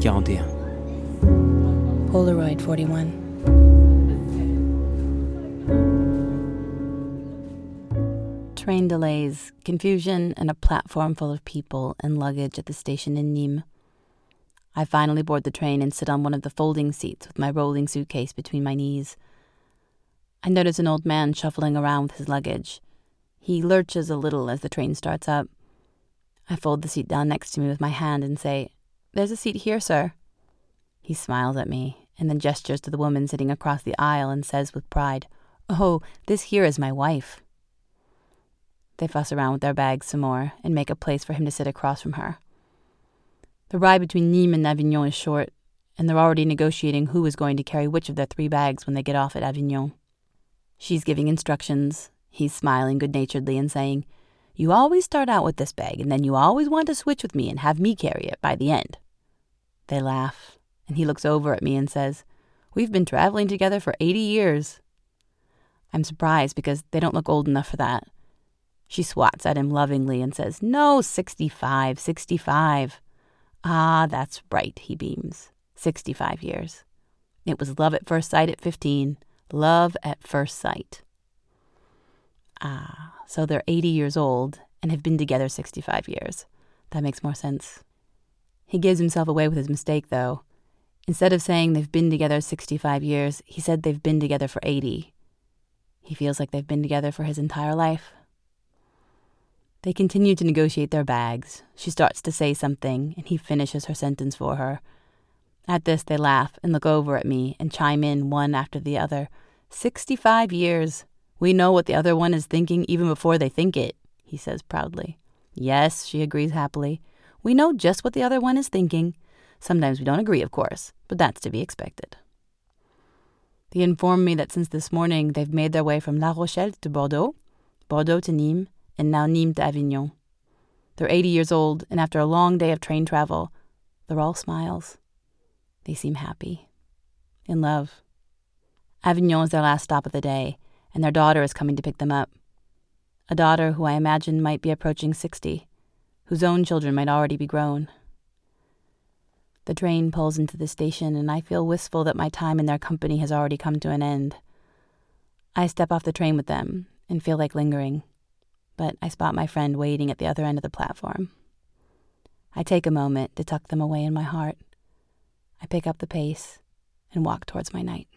41. Polaroid 41. Train delays, confusion, and a platform full of people and luggage at the station in Nîmes. I finally board the train and sit on one of the folding seats with my rolling suitcase between my knees. I notice an old man shuffling around with his luggage. He lurches a little as the train starts up. I fold the seat down next to me with my hand and say, There's a seat here, sir. He smiles at me and then gestures to the woman sitting across the aisle and says with pride, Oh, this here is my wife. They fuss around with their bags some more and make a place for him to sit across from her. The ride between Nîmes and Avignon is short, and they're already negotiating who is going to carry which of their three bags when they get off at Avignon. She's giving instructions. He's smiling good naturedly and saying, You always start out with this bag, and then you always want to switch with me and have me carry it by the end. They laugh, and he looks over at me and says, We've been traveling together for 80 years. I'm surprised because they don't look old enough for that. She swats at him lovingly and says, No, 65, 65. Ah, that's right, he beams. 65 years. It was love at first sight at 15. Love at first sight. Ah, so they're 80 years old and have been together 65 years. That makes more sense. He gives himself away with his mistake, though. Instead of saying they've been together 65 years, he said they've been together for 80. He feels like they've been together for his entire life. They continue to negotiate their bags. She starts to say something, and he finishes her sentence for her. At this, they laugh and look over at me and chime in one after the other. Sixty five years. We know what the other one is thinking even before they think it, he says proudly. Yes, she agrees happily. We know just what the other one is thinking. Sometimes we don't agree, of course, but that's to be expected. They inform me that since this morning they've made their way from La Rochelle to Bordeaux, Bordeaux to Nîmes, and now Nîmes to Avignon. They're 80 years old, and after a long day of train travel, they're all smiles. They seem happy, in love. Avignon is their last stop of the day, and their daughter is coming to pick them up. A daughter who I imagine might be approaching 60, whose own children might already be grown. The train pulls into the station, and I feel wistful that my time in their company has already come to an end. I step off the train with them and feel like lingering but I spot my friend waiting at the other end of the platform. I take a moment to tuck them away in my heart. I pick up the pace and walk towards my night.